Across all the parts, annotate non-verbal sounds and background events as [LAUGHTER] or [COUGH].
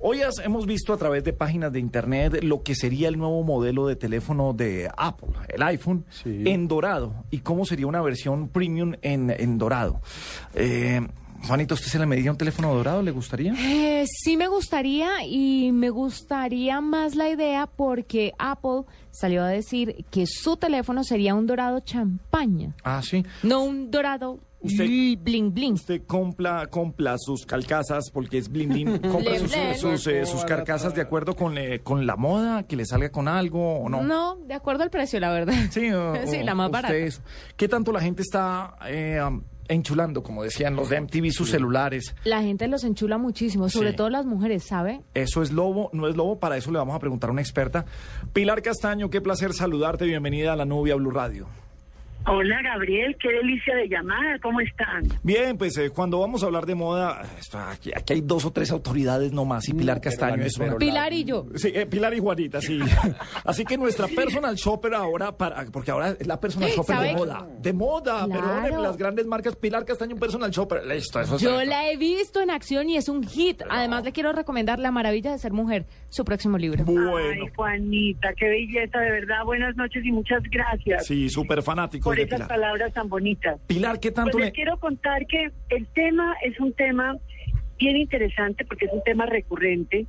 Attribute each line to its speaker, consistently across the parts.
Speaker 1: Hoy has- hemos visto a través de páginas de internet lo que sería el nuevo modelo de teléfono de Apple, el iPhone,
Speaker 2: Sí.
Speaker 1: en dorado. Y cómo sería una versión premium en, en dorado. Eh, Juanito, ¿usted se le mediría un teléfono dorado? ¿Le gustaría?
Speaker 3: Eh, sí me gustaría y me gustaría más la idea porque Apple salió a decir que su teléfono sería un dorado champaña,
Speaker 1: Ah, sí.
Speaker 3: no un dorado
Speaker 1: Usted-
Speaker 3: bling bling.
Speaker 1: Usted compra, compra sus carcasas porque es blin blin, [LAUGHS] compra sus, sus, eh, sus carcasas de acuerdo con, eh, con la moda, que le salga con algo o no.
Speaker 3: No, de acuerdo al precio, la verdad.
Speaker 1: Sí, o- [LAUGHS]
Speaker 3: Sí, la más barata.
Speaker 1: eso. ¿Qué tanto la gente está eh, enchulando, como decían los de MTV, sus celulares?
Speaker 3: La gente los enchula muchísimo, sobre
Speaker 1: Sí.
Speaker 3: todo las mujeres, ¿sabe?
Speaker 1: ¿Eso es lobo? ¿No es lobo? Para eso le vamos a preguntar a una experta. Pilar Castaño, qué placer saludarte. Bienvenida a la Nubia Blue Radio.
Speaker 4: Hola Gabriel, qué delicia de llamada, ¿cómo están?
Speaker 1: Bien, pues eh, cuando vamos a hablar de moda, aquí, aquí hay dos o tres autoridades nomás y Pilar Castaño es una.
Speaker 3: Pilar y yo.
Speaker 1: Sí, eh, Pilar y Juanita, sí. [LAUGHS] Así que nuestra personal shopper ahora, para, porque ahora es la personal shopper de moda. De moda,
Speaker 3: Claro.
Speaker 1: perdónenme, las grandes marcas. Pilar Castaño, un personal shopper. Listo, eso es
Speaker 3: Yo la he visto en acción y es un hit. Además, le quiero recomendar La Maravilla de Ser Mujer, su próximo libro.
Speaker 1: Bueno,
Speaker 4: Ay, Juanita, qué belleza, de verdad, buenas noches y muchas gracias
Speaker 1: sí, súper fanáticos
Speaker 4: por
Speaker 1: de
Speaker 4: esas
Speaker 1: Pilar.
Speaker 4: palabras tan bonitas.
Speaker 1: Pilar, ¿qué
Speaker 4: Pues
Speaker 1: tanto
Speaker 4: les
Speaker 1: le...?
Speaker 4: quiero contar que el tema es un tema bien interesante porque es un tema recurrente.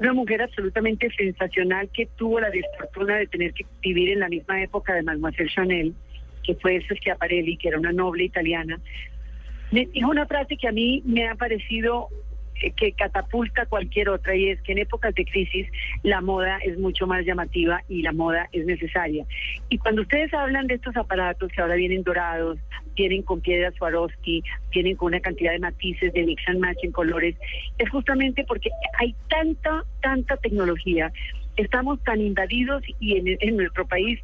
Speaker 4: Una mujer absolutamente sensacional que tuvo la desfortuna de tener que vivir en la misma época de Mademoiselle Chanel, que fue Schiaparelli, que era una noble italiana, me dijo una frase que a mí me ha parecido que catapulta cualquier otra y es que en épocas de crisis la moda es mucho más llamativa y la moda es necesaria. Y cuando ustedes hablan de estos aparatos que ahora vienen dorados, vienen con piedras Swarovski, vienen con una cantidad de matices de mix and match en colores, es justamente porque hay tanta, tanta tecnología, estamos tan invadidos y en, en nuestro país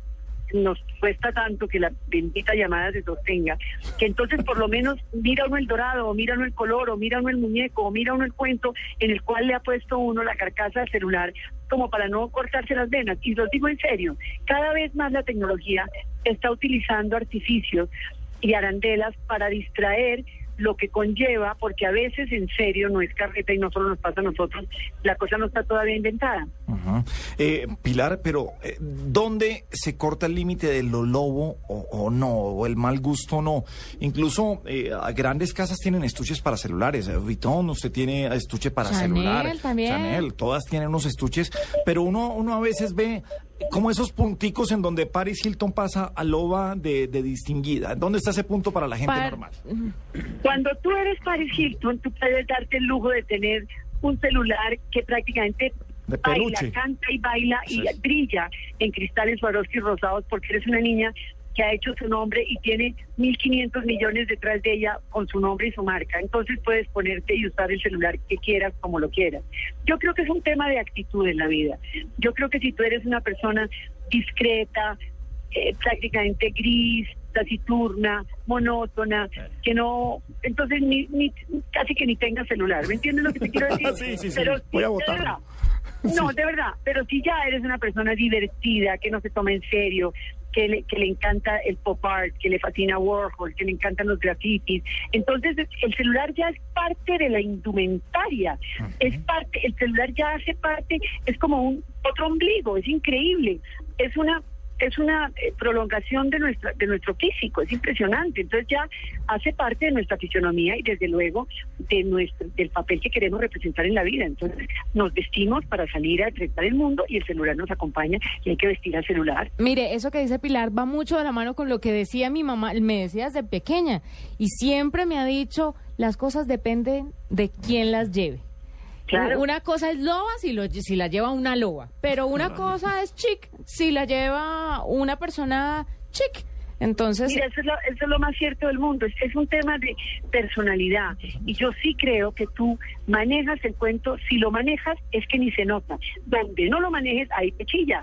Speaker 4: nos cuesta tanto que la bendita llamada se sostenga, que entonces por lo menos mira uno el dorado, o mira uno el color, o mira uno el muñeco, o mira uno el cuento en el cual le ha puesto uno la carcasa del celular como para no cortarse las venas. Y los digo en serio, cada vez más la tecnología está utilizando artificios y arandelas para distraer lo que conlleva, porque a veces en serio no es carreta y no solo nos pasa a nosotros, la cosa no está todavía inventada.
Speaker 1: Eh, Pilar, pero eh, ¿dónde se corta el límite de lo lobo o, o no? ¿O el mal gusto o no? Incluso eh, grandes casas tienen estuches para celulares. Eh, Vuitton, usted tiene estuche para
Speaker 3: Chanel
Speaker 1: celular.
Speaker 3: también.
Speaker 1: Chanel, todas tienen unos estuches. Pero uno, uno a veces ve como esos punticos en donde Paris Hilton pasa a loba de, de distinguida. ¿Dónde está ese punto para la gente
Speaker 3: Par-
Speaker 1: normal?
Speaker 4: Cuando tú eres Paris Hilton, tú puedes darte el lujo de tener un celular que prácticamente
Speaker 1: De
Speaker 4: baila,
Speaker 1: peluche.
Speaker 4: canta y baila y
Speaker 1: Sí.
Speaker 4: brilla en cristales Swarovski rosados porque eres una niña que ha hecho su nombre y tiene 1.500 millones detrás de ella con su nombre y su marca. Entonces puedes ponerte y usar el celular que quieras, como lo quieras. Yo creo que es un tema de actitud en la vida. Yo creo que si tú eres una persona discreta, eh, prácticamente gris, taciturna, monótona, que no, entonces ni, ni casi que ni tenga celular, ¿me entiendes lo que te quiero [LAUGHS] decir?
Speaker 1: Sí, sí, sí,
Speaker 4: Pero
Speaker 1: voy a
Speaker 4: de
Speaker 1: votarlo.
Speaker 4: verdad, [LAUGHS] no, de verdad, pero si ya eres una persona divertida, que no se toma en serio, que le, que le encanta el pop art, que le fascina Warhol, que le encantan los grafitis, entonces el celular ya es parte de la indumentaria, es parte, el celular ya hace parte, es como un otro ombligo, es increíble, es una es una eh, prolongación de nuestra de nuestro físico, es impresionante. Entonces ya hace parte de nuestra fisionomía y desde luego de nuestro del papel que queremos representar en la vida. Entonces nos vestimos para salir a enfrentar el mundo y el celular nos acompaña y hay que vestir al celular.
Speaker 3: Mire, eso que dice Pilar va mucho de la mano con lo que decía mi mamá, me decía desde pequeña, y siempre me ha dicho, las cosas dependen de quién las lleve.
Speaker 4: Claro.
Speaker 3: Una cosa es loba si, lo, si la lleva una loba, pero una cosa es chic si la lleva una persona chic. Entonces,
Speaker 4: Mira, eso es, lo, eso es lo más cierto del mundo. Es, es un tema de personalidad. Y yo sí creo que tú manejas el cuento. Si lo manejas, es que ni se nota. Donde no lo manejes, ahí te chilla.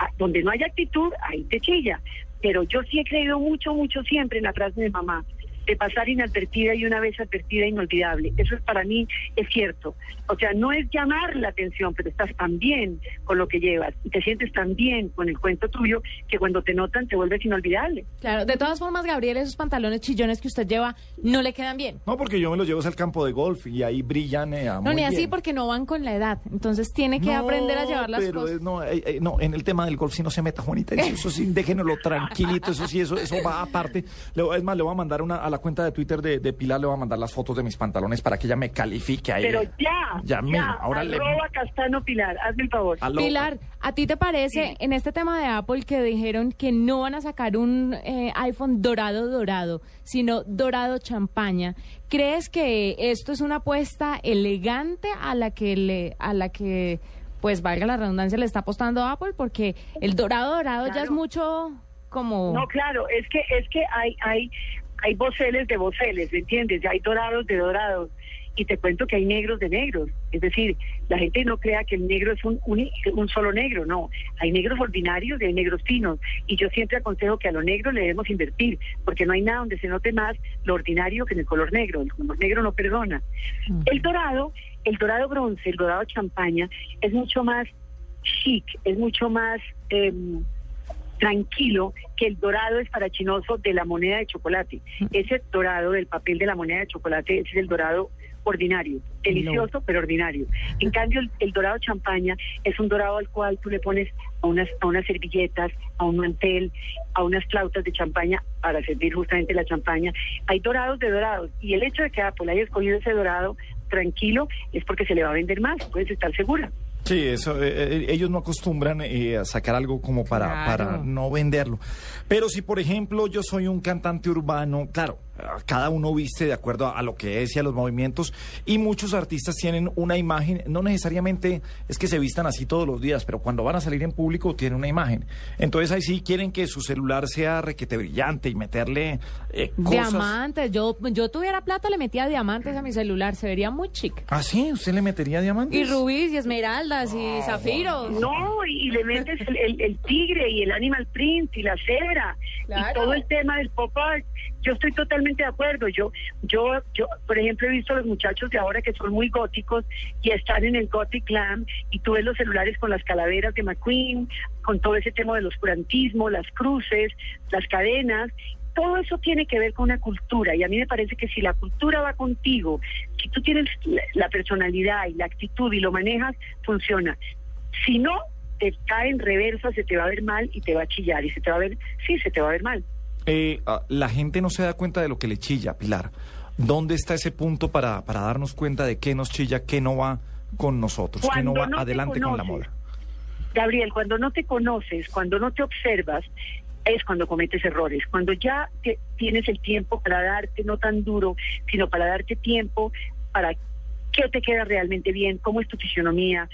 Speaker 4: Ah, Donde no hay actitud, ahí te chilla. Pero yo sí he creído mucho, mucho siempre en la frase de mamá. De pasar inadvertida y una vez advertida inolvidable. Eso es para mí es cierto. O sea, no es llamar la atención, pero estás tan bien con lo que llevas y te sientes tan bien con el cuento tuyo que cuando te notan te vuelves inolvidable.
Speaker 3: Claro, de todas formas, Gabriel, esos pantalones chillones que usted lleva no le quedan bien.
Speaker 1: No, porque yo me los llevo al campo de golf y ahí brillan. eh,
Speaker 3: No,
Speaker 1: muy
Speaker 3: ni así
Speaker 1: bien.
Speaker 3: porque no van con la edad. Entonces tiene que
Speaker 1: No,
Speaker 3: aprender a llevar las
Speaker 1: pero
Speaker 3: cosas.
Speaker 1: es- no, eh, eh, no, en el tema del golf sí no se meta, Juanita. Eso, eso sí, [LAUGHS] déjenoslo tranquilito. Eso sí, eso, eso va aparte. Le es más, le voy a mandar una, a la cuenta de Twitter de, de Pilar, le voy a mandar las fotos de mis pantalones para que ella me califique ahí.
Speaker 4: Pero ya,
Speaker 1: Ya,
Speaker 4: ya,
Speaker 1: mira, ahora le-
Speaker 4: arroba Castano Pilar, hazme el favor.
Speaker 1: Aló.
Speaker 3: Pilar, ¿a ti te parece en este tema de Apple que dijeron que no van a sacar un eh, iPhone dorado dorado, sino dorado champaña? ¿Crees que esto es una apuesta elegante a la que le a la que pues valga la redundancia le está apostando Apple porque el dorado dorado ya es mucho como
Speaker 4: No, claro, es que es que hay hay hay voceles de voceles, ¿me entiendes? Ya hay dorados de dorados. Y te cuento que hay negros de negros, es decir, la gente no crea que el negro es un uni- un solo negro, no, hay negros ordinarios y hay negros finos. Y yo siempre aconsejo que a lo negro le debemos invertir, porque no hay nada donde se note más lo ordinario que en el color negro, el color negro no perdona. El dorado, el dorado bronce, el dorado champaña es mucho más chic, es mucho más em, tranquilo que el dorado esparachinoso de la moneda de chocolate. Ese dorado del papel de la moneda de chocolate ese es el dorado ordinario, delicioso pero ordinario. En cambio, el, el dorado champaña es un dorado al cual tú le pones a unas, a unas servilletas, a un mantel, a unas flautas de champaña para servir justamente la champaña. Hay dorados de dorados y el hecho de que Apple haya escogido ese dorado tranquilo es porque se le va a vender más, puedes estar segura.
Speaker 1: Sí, eso, eh, eh, ellos no acostumbran eh, a sacar algo como para,
Speaker 3: Claro.
Speaker 1: para no venderlo. Pero si, por ejemplo, yo soy un cantante urbano, claro, cada uno viste de acuerdo a, a lo que es y a los movimientos, y muchos artistas tienen una imagen, no necesariamente es que se vistan así todos los días, pero cuando van a salir en público tienen una imagen. Entonces ahí sí quieren que su celular sea requete brillante y meterle eh, cosas.
Speaker 3: diamantes. Yo yo tuviera plata le metía diamantes a mi celular, se vería muy chic.
Speaker 1: ¿Ah, sí? ¿Usted le metería diamantes?
Speaker 3: Y rubíes y esmeraldas y zafiros.
Speaker 4: No, y, y le metes el, el- el tigre y el animal print y la cebra
Speaker 3: Claro.
Speaker 4: y todo el tema del pop art. Yo estoy totalmente de acuerdo. Yo, yo, yo, por ejemplo, he visto a los muchachos de ahora que son muy góticos y están en el gothic glam y tú ves los celulares con las calaveras de McQueen, con todo ese tema del oscurantismo, las cruces, las cadenas. Todo eso tiene que ver con una cultura y a mí me parece que si la cultura va contigo, si tú tienes la, personalidad y la actitud y lo manejas, funciona. Si no, te cae en reversa, se te va a ver mal y te va a chillar y se te va a ver, sí, se te va a ver mal.
Speaker 1: Eh, ah, la gente no se da cuenta de lo que le chilla, Pilar. ¿Dónde está ese punto para, para darnos cuenta de qué nos chilla, qué no va con nosotros, qué no va
Speaker 4: no
Speaker 1: adelante con la moda?
Speaker 4: Gabriel, cuando no te conoces, cuando no te observas, es cuando cometes errores. Cuando ya te- tienes el tiempo para darte, no tan duro, sino para darte tiempo para qué te queda realmente bien, cómo es tu fisionomía.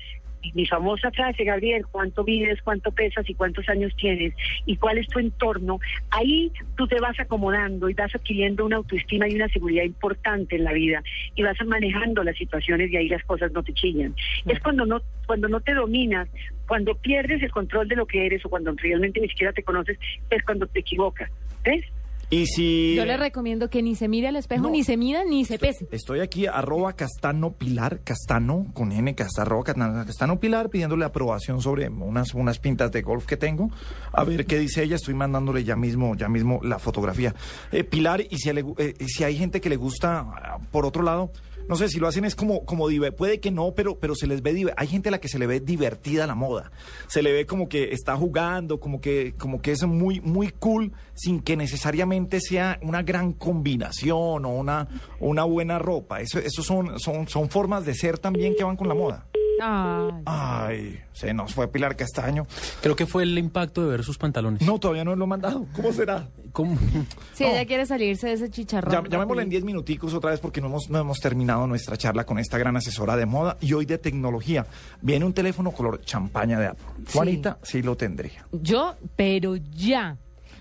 Speaker 4: Mi famosa frase, Gabriel, cuánto vives, cuánto pesas y cuántos años tienes y cuál es tu entorno, ahí tú te vas acomodando y vas adquiriendo una autoestima y una seguridad importante en la vida y vas manejando las situaciones y ahí las cosas no te chillan. Es cuando no, cuando no te dominas, cuando pierdes el control de lo que eres o cuando realmente ni siquiera te conoces, es cuando te equivocas. ¿Ves?
Speaker 1: Y si...
Speaker 3: Yo le recomiendo que ni se mire al espejo,
Speaker 1: No.
Speaker 3: ni se mida, ni se pese.
Speaker 1: Estoy aquí, arroba Castano Pilar, Castano, con N, arroba Castano, Castano Pilar, pidiéndole aprobación sobre unas, unas pintas de golf que tengo. A ver qué dice ella, estoy mandándole ya mismo, ya mismo la fotografía. Eh, Pilar, y si, le eh, si hay gente que le gusta, ah, por otro lado, no sé si lo hacen es como, como diver- puede que no, pero, pero se les ve, diver- hay gente a la que se le ve divertida la moda. Se le ve como que está jugando, como que, como que es muy, muy cool, sin que necesariamente sea una gran combinación o una, una buena ropa. Eso, eso son, son, son formas de ser también que van con la moda.
Speaker 3: Ay.
Speaker 1: Ay, se nos fue Pilar Castaño.
Speaker 2: Creo que fue el impacto de ver sus pantalones.
Speaker 1: No, todavía no lo he mandado. ¿Cómo será?
Speaker 2: ¿Cómo? [LAUGHS]
Speaker 3: Si
Speaker 1: No.
Speaker 3: ella quiere salirse de ese chicharrón.
Speaker 1: Ya- llamémosla en 10 minuticos otra vez porque no hemos, no hemos terminado nuestra charla con esta gran asesora de moda y hoy de tecnología. Viene un teléfono color champaña de Apple. Juanita sí lo tendría.
Speaker 3: Yo, pero ya.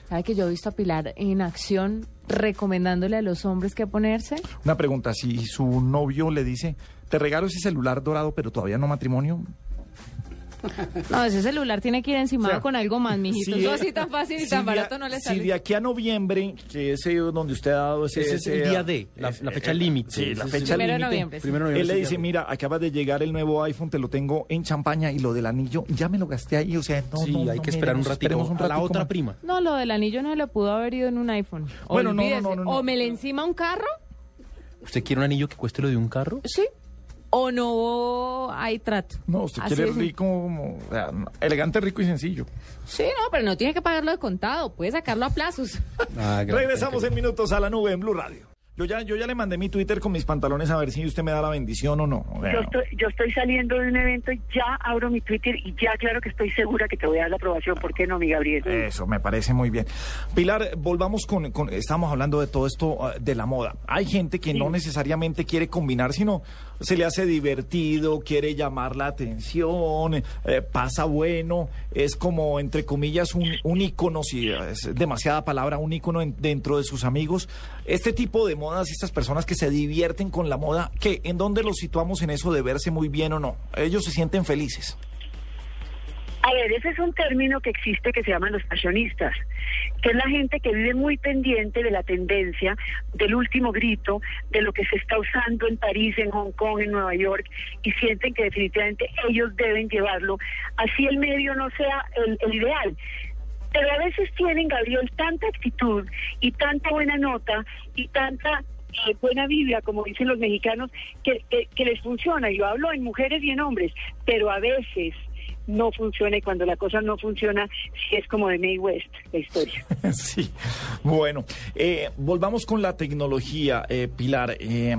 Speaker 3: ¿Sabe que yo he visto a Pilar en acción recomendándole a los hombres qué ponerse?
Speaker 1: Una pregunta, si su novio le dice, te regalo ese celular dorado pero todavía no matrimonio,
Speaker 3: No, ese celular tiene que ir encimado
Speaker 1: O sea,
Speaker 3: con algo más, mijito.
Speaker 1: si-
Speaker 3: Eso así tan fácil y
Speaker 1: si
Speaker 3: tan
Speaker 1: a-
Speaker 3: barato no le
Speaker 1: Si
Speaker 3: sale.
Speaker 1: de aquí a noviembre, que es eh, donde usted ha dado ese...
Speaker 2: Ese es el día
Speaker 1: eh,
Speaker 2: D, la,
Speaker 1: eh,
Speaker 2: la fecha
Speaker 1: eh,
Speaker 2: límite.
Speaker 1: Sí, la fecha
Speaker 2: el-
Speaker 3: Primero de
Speaker 1: límite.
Speaker 3: noviembre, sí.
Speaker 2: Primero de
Speaker 1: Él le
Speaker 2: noviembre,
Speaker 1: dice, mira, acaba de llegar el nuevo iPhone, te lo tengo en champaña y lo del anillo ya me lo gasté ahí, o sea, no,
Speaker 2: Sí,
Speaker 1: no,
Speaker 2: hay
Speaker 1: no,
Speaker 2: que
Speaker 1: mire,
Speaker 2: esperar un ratito.
Speaker 1: esperemos un
Speaker 2: a la otra
Speaker 1: más.
Speaker 2: prima.
Speaker 3: No, lo del anillo no le pudo haber ido en un iPhone.
Speaker 1: Bueno, no, no,
Speaker 3: Olvídese.
Speaker 1: no, no, no.
Speaker 3: O me le encima un carro,
Speaker 2: ¿Usted quiere un anillo que cueste lo de un carro?
Speaker 3: sí. O no hay trato.
Speaker 1: No, usted
Speaker 3: Así
Speaker 1: quiere rico, como, o sea, elegante, rico y sencillo.
Speaker 3: Sí, no, pero no tiene que pagarlo de contado. Puede sacarlo a plazos. [LAUGHS]
Speaker 2: Ah.
Speaker 1: Regresamos en minutos a la nube en Blue Radio. Yo ya, yo ya le mandé mi Twitter con mis pantalones a ver si usted me da la bendición o no. O sea,
Speaker 4: Yo estoy, yo estoy saliendo de un evento y ya abro mi Twitter y ya claro que estoy segura que te voy a dar la aprobación. ¿Por qué no, mi Gabriel?
Speaker 1: Eso, me parece muy bien. Pilar, volvamos con, con- estamos hablando de todo esto uh, de la moda. Hay gente que no necesariamente quiere combinar, sino se le hace divertido, quiere llamar la atención, eh, pasa bueno, es como, entre comillas, un, un ícono, si es demasiada palabra, un ícono en- dentro de sus amigos. Este tipo de modas, estas personas que se divierten con la moda, ¿qué? ¿En dónde los situamos en eso de verse muy bien o no? Ellos se sienten felices.
Speaker 4: A ver, ese es un término que existe que se llaman los fashionistas, que es la gente que vive muy pendiente de la tendencia, del último grito, de lo que se está usando en París, en Hong Kong, en Nueva York, y sienten que definitivamente ellos deben llevarlo, así el medio no sea el, ideal. Pero a veces tienen, Gabriel, tanta actitud y tanta buena nota y tanta eh, buena vibra, como dicen los mexicanos, que, que, que les funciona. Yo hablo en mujeres y en hombres, pero a veces no funciona y cuando la cosa no funciona, sí es como de May West la historia. [LAUGHS]
Speaker 1: Sí, bueno, eh, volvamos con la tecnología, eh, Pilar. Eh,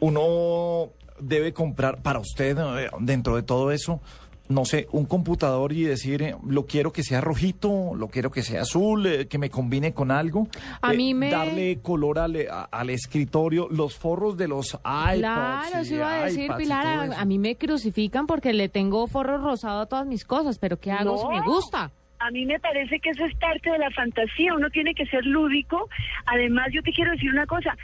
Speaker 1: uno debe comprar para usted, eh, dentro de todo eso, no sé, un computador y decir, eh, lo quiero que sea rojito, lo quiero que sea azul, eh, que me combine con algo.
Speaker 3: A
Speaker 1: Eh,
Speaker 3: mí me-
Speaker 1: Darle color al, a- al escritorio, los forros de los iPods.
Speaker 3: Claro, eso iba a decir,
Speaker 1: iPads
Speaker 3: Pilar. A, mí me crucifican porque le tengo forro rosado a todas mis cosas, pero ¿qué hago si me gusta?
Speaker 4: A mí me parece que eso es parte de la fantasía, uno tiene que ser lúdico. Además, yo te quiero decir una cosa,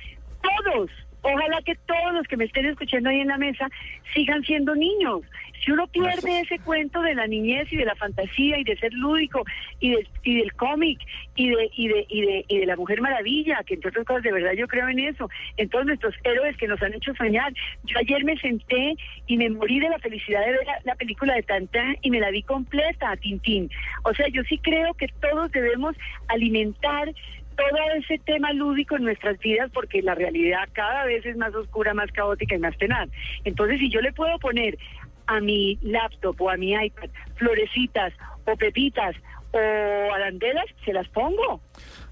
Speaker 4: todos, ojalá que todos los que me estén escuchando ahí en la mesa sigan siendo niños. Si uno pierde ese cuento de la niñez y de la fantasía y de ser lúdico y, de- y del cómic y de, y, de, y, de, y de la Mujer Maravilla, que entre otras cosas de verdad yo creo en eso, en todos nuestros héroes que nos han hecho soñar. Yo ayer me senté y me morí de la felicidad de ver la, la película de Tantán y me la vi completa, Tintín. O sea, yo sí creo que todos debemos alimentar todo ese tema lúdico en nuestras vidas porque la realidad cada vez es más oscura, más caótica y más tenaz. Entonces, si yo le puedo poner a mi laptop o a mi iPad florecitas o pepitas o arandelas, se las pongo.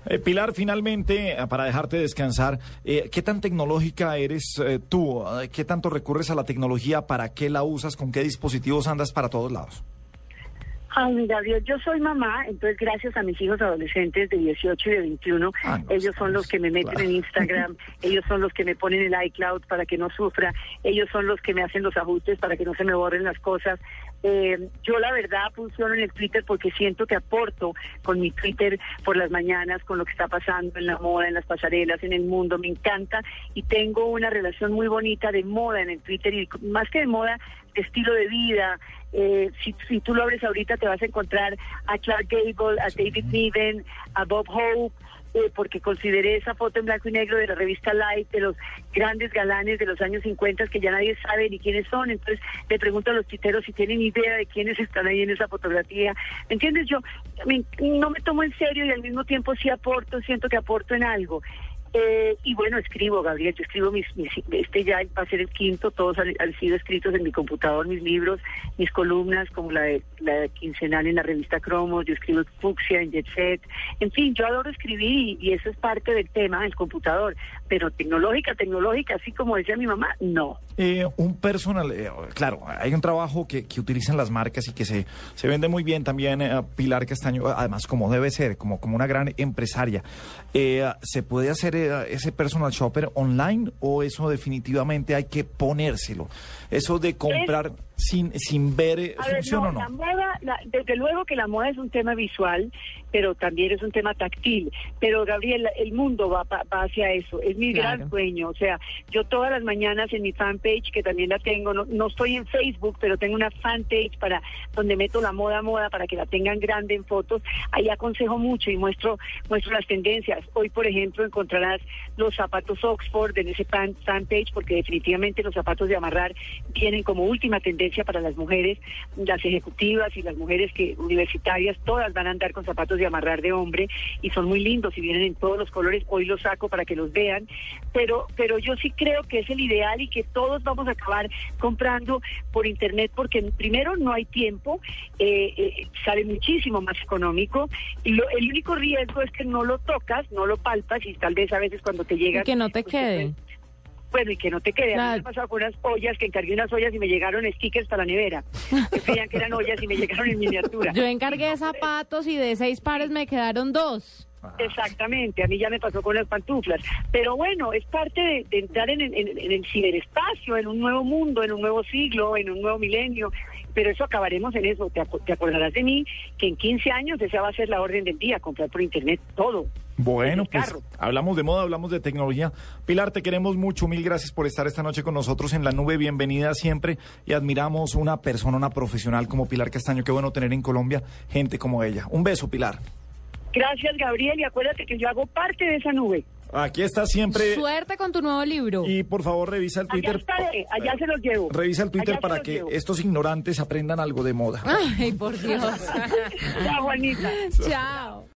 Speaker 1: Eh, Pilar, finalmente, eh, para dejarte descansar, eh, ¿qué tan tecnológica eres eh, tú? Eh, ¿Qué tanto recurres a la tecnología? ¿Para qué la usas? ¿Con qué dispositivos andas para todos lados?
Speaker 4: Ay, mira, Dios, yo soy mamá, entonces gracias a mis hijos adolescentes de 18 y de 21,
Speaker 1: Ah, no,
Speaker 4: ellos son los que me meten
Speaker 1: claro.
Speaker 4: en Instagram, [LAUGHS] ellos son los que me ponen el iCloud para que no sufra, ellos son los que me hacen los ajustes para que no se me borren las cosas. Eh, yo la verdad funciono en el Twitter porque siento que aporto con mi Twitter por las mañanas con lo que está pasando en la moda, en las pasarelas, en el mundo, me encanta y tengo una relación muy bonita de moda en el Twitter y más que de moda, de estilo de vida. Eh, si, si tú lo abres ahorita te vas a encontrar a Clark Gable, a David Niven, a Bob Hope, eh, porque consideré esa foto en blanco y negro de la revista Life, de los grandes galanes de los años 50 que ya nadie sabe ni quiénes son. Entonces le pregunto a los tuiteros si tienen idea de quiénes están ahí en esa fotografía. ¿Me entiendes? Yo me- no me tomo en serio y al mismo tiempo sí aporto, siento que aporto en algo. Eh, y bueno, escribo, Gabriel, yo escribo mis, este ya va a ser el quinto, todos han, sido escritos en mi computador, mis libros, mis columnas, como la de, la de quincenal en la revista Cromos, yo escribo en Fuxia, en Jet Set, en fin, yo adoro escribir y, eso es parte del tema, el computador, pero tecnológica, tecnológica, así como decía mi mamá, no.
Speaker 1: Eh, un personal, eh, claro, hay un trabajo que, que utilizan las marcas y que se, se vende muy bien también, eh, Pilar Castaño, además como debe ser, como, como una gran empresaria. ¿Se puede hacer eh, ese personal shopper online o eso definitivamente hay que ponérselo? Eso de comprar sin, sin ver, eh,
Speaker 4: ver,
Speaker 1: ¿funciona
Speaker 4: no,
Speaker 1: o
Speaker 4: La
Speaker 1: no?
Speaker 4: moda, la- desde luego que la moda es un tema visual, pero también es un tema táctil. Pero Gabriel, el mundo va, va hacia eso. Es mi
Speaker 3: Claro.
Speaker 4: gran sueño. O sea, yo todas las mañanas en mi fanpage, que también la tengo, no, no estoy en Facebook, pero tengo una fanpage para donde meto la moda moda para que la tengan grande en fotos. Ahí aconsejo mucho y muestro muestro las tendencias. Hoy, por ejemplo, encontrarás los zapatos Oxford en ese fan, fanpage, porque definitivamente los zapatos de amarrar vienen como última tendencia para las mujeres, las ejecutivas y las mujeres que universitarias, todas van a andar con zapatos de amarrar de hombre y son muy lindos y vienen en todos los colores. Hoy los saco para que los vean, pero pero yo sí creo que es el ideal y que todos vamos a acabar comprando por internet porque primero no hay tiempo, eh, eh, sale muchísimo más económico y lo- el único riesgo es que no lo tocas, no lo palpas y tal vez a veces cuando te llega
Speaker 3: que no te quede.
Speaker 4: Bueno, y que no te quede. A mí
Speaker 3: Claro.
Speaker 4: me ha pasado con unas ollas que encargué unas ollas y me llegaron stickers para la nevera. [LAUGHS] Que creían que eran ollas y me llegaron en miniatura.
Speaker 3: Yo encargué zapatos y de seis pares me quedaron dos.
Speaker 4: Exactamente, a mí ya me pasó con las pantuflas. Pero bueno, es parte de, de entrar en, en el- en el ciberespacio, en un nuevo mundo, en un nuevo siglo, en un nuevo milenio. Pero eso acabaremos en eso. Te, te acordarás de mí que en 15 años esa va a ser la orden del día, comprar por internet todo.
Speaker 1: Bueno, pues hablamos de moda, hablamos de tecnología. Pilar, te queremos mucho. Mil gracias por estar esta noche con nosotros en la nube. Bienvenida siempre. Y admiramos una persona, una profesional como Pilar Castaño. Qué bueno tener en Colombia gente como ella. Un beso, Pilar.
Speaker 4: Gracias, Gabriel, y acuérdate que yo hago parte de esa nube.
Speaker 1: Aquí está siempre.
Speaker 3: Suerte con tu nuevo libro.
Speaker 1: Y por favor, revisa el
Speaker 4: Allá
Speaker 1: Twitter.
Speaker 4: estaré, allá se los llevo.
Speaker 1: Revisa el Twitter
Speaker 4: Allá
Speaker 1: para que
Speaker 4: llevo.
Speaker 1: estos ignorantes aprendan algo de moda.
Speaker 3: Ay, por Dios. [LAUGHS]
Speaker 4: Chao, Juanita.
Speaker 3: Chao.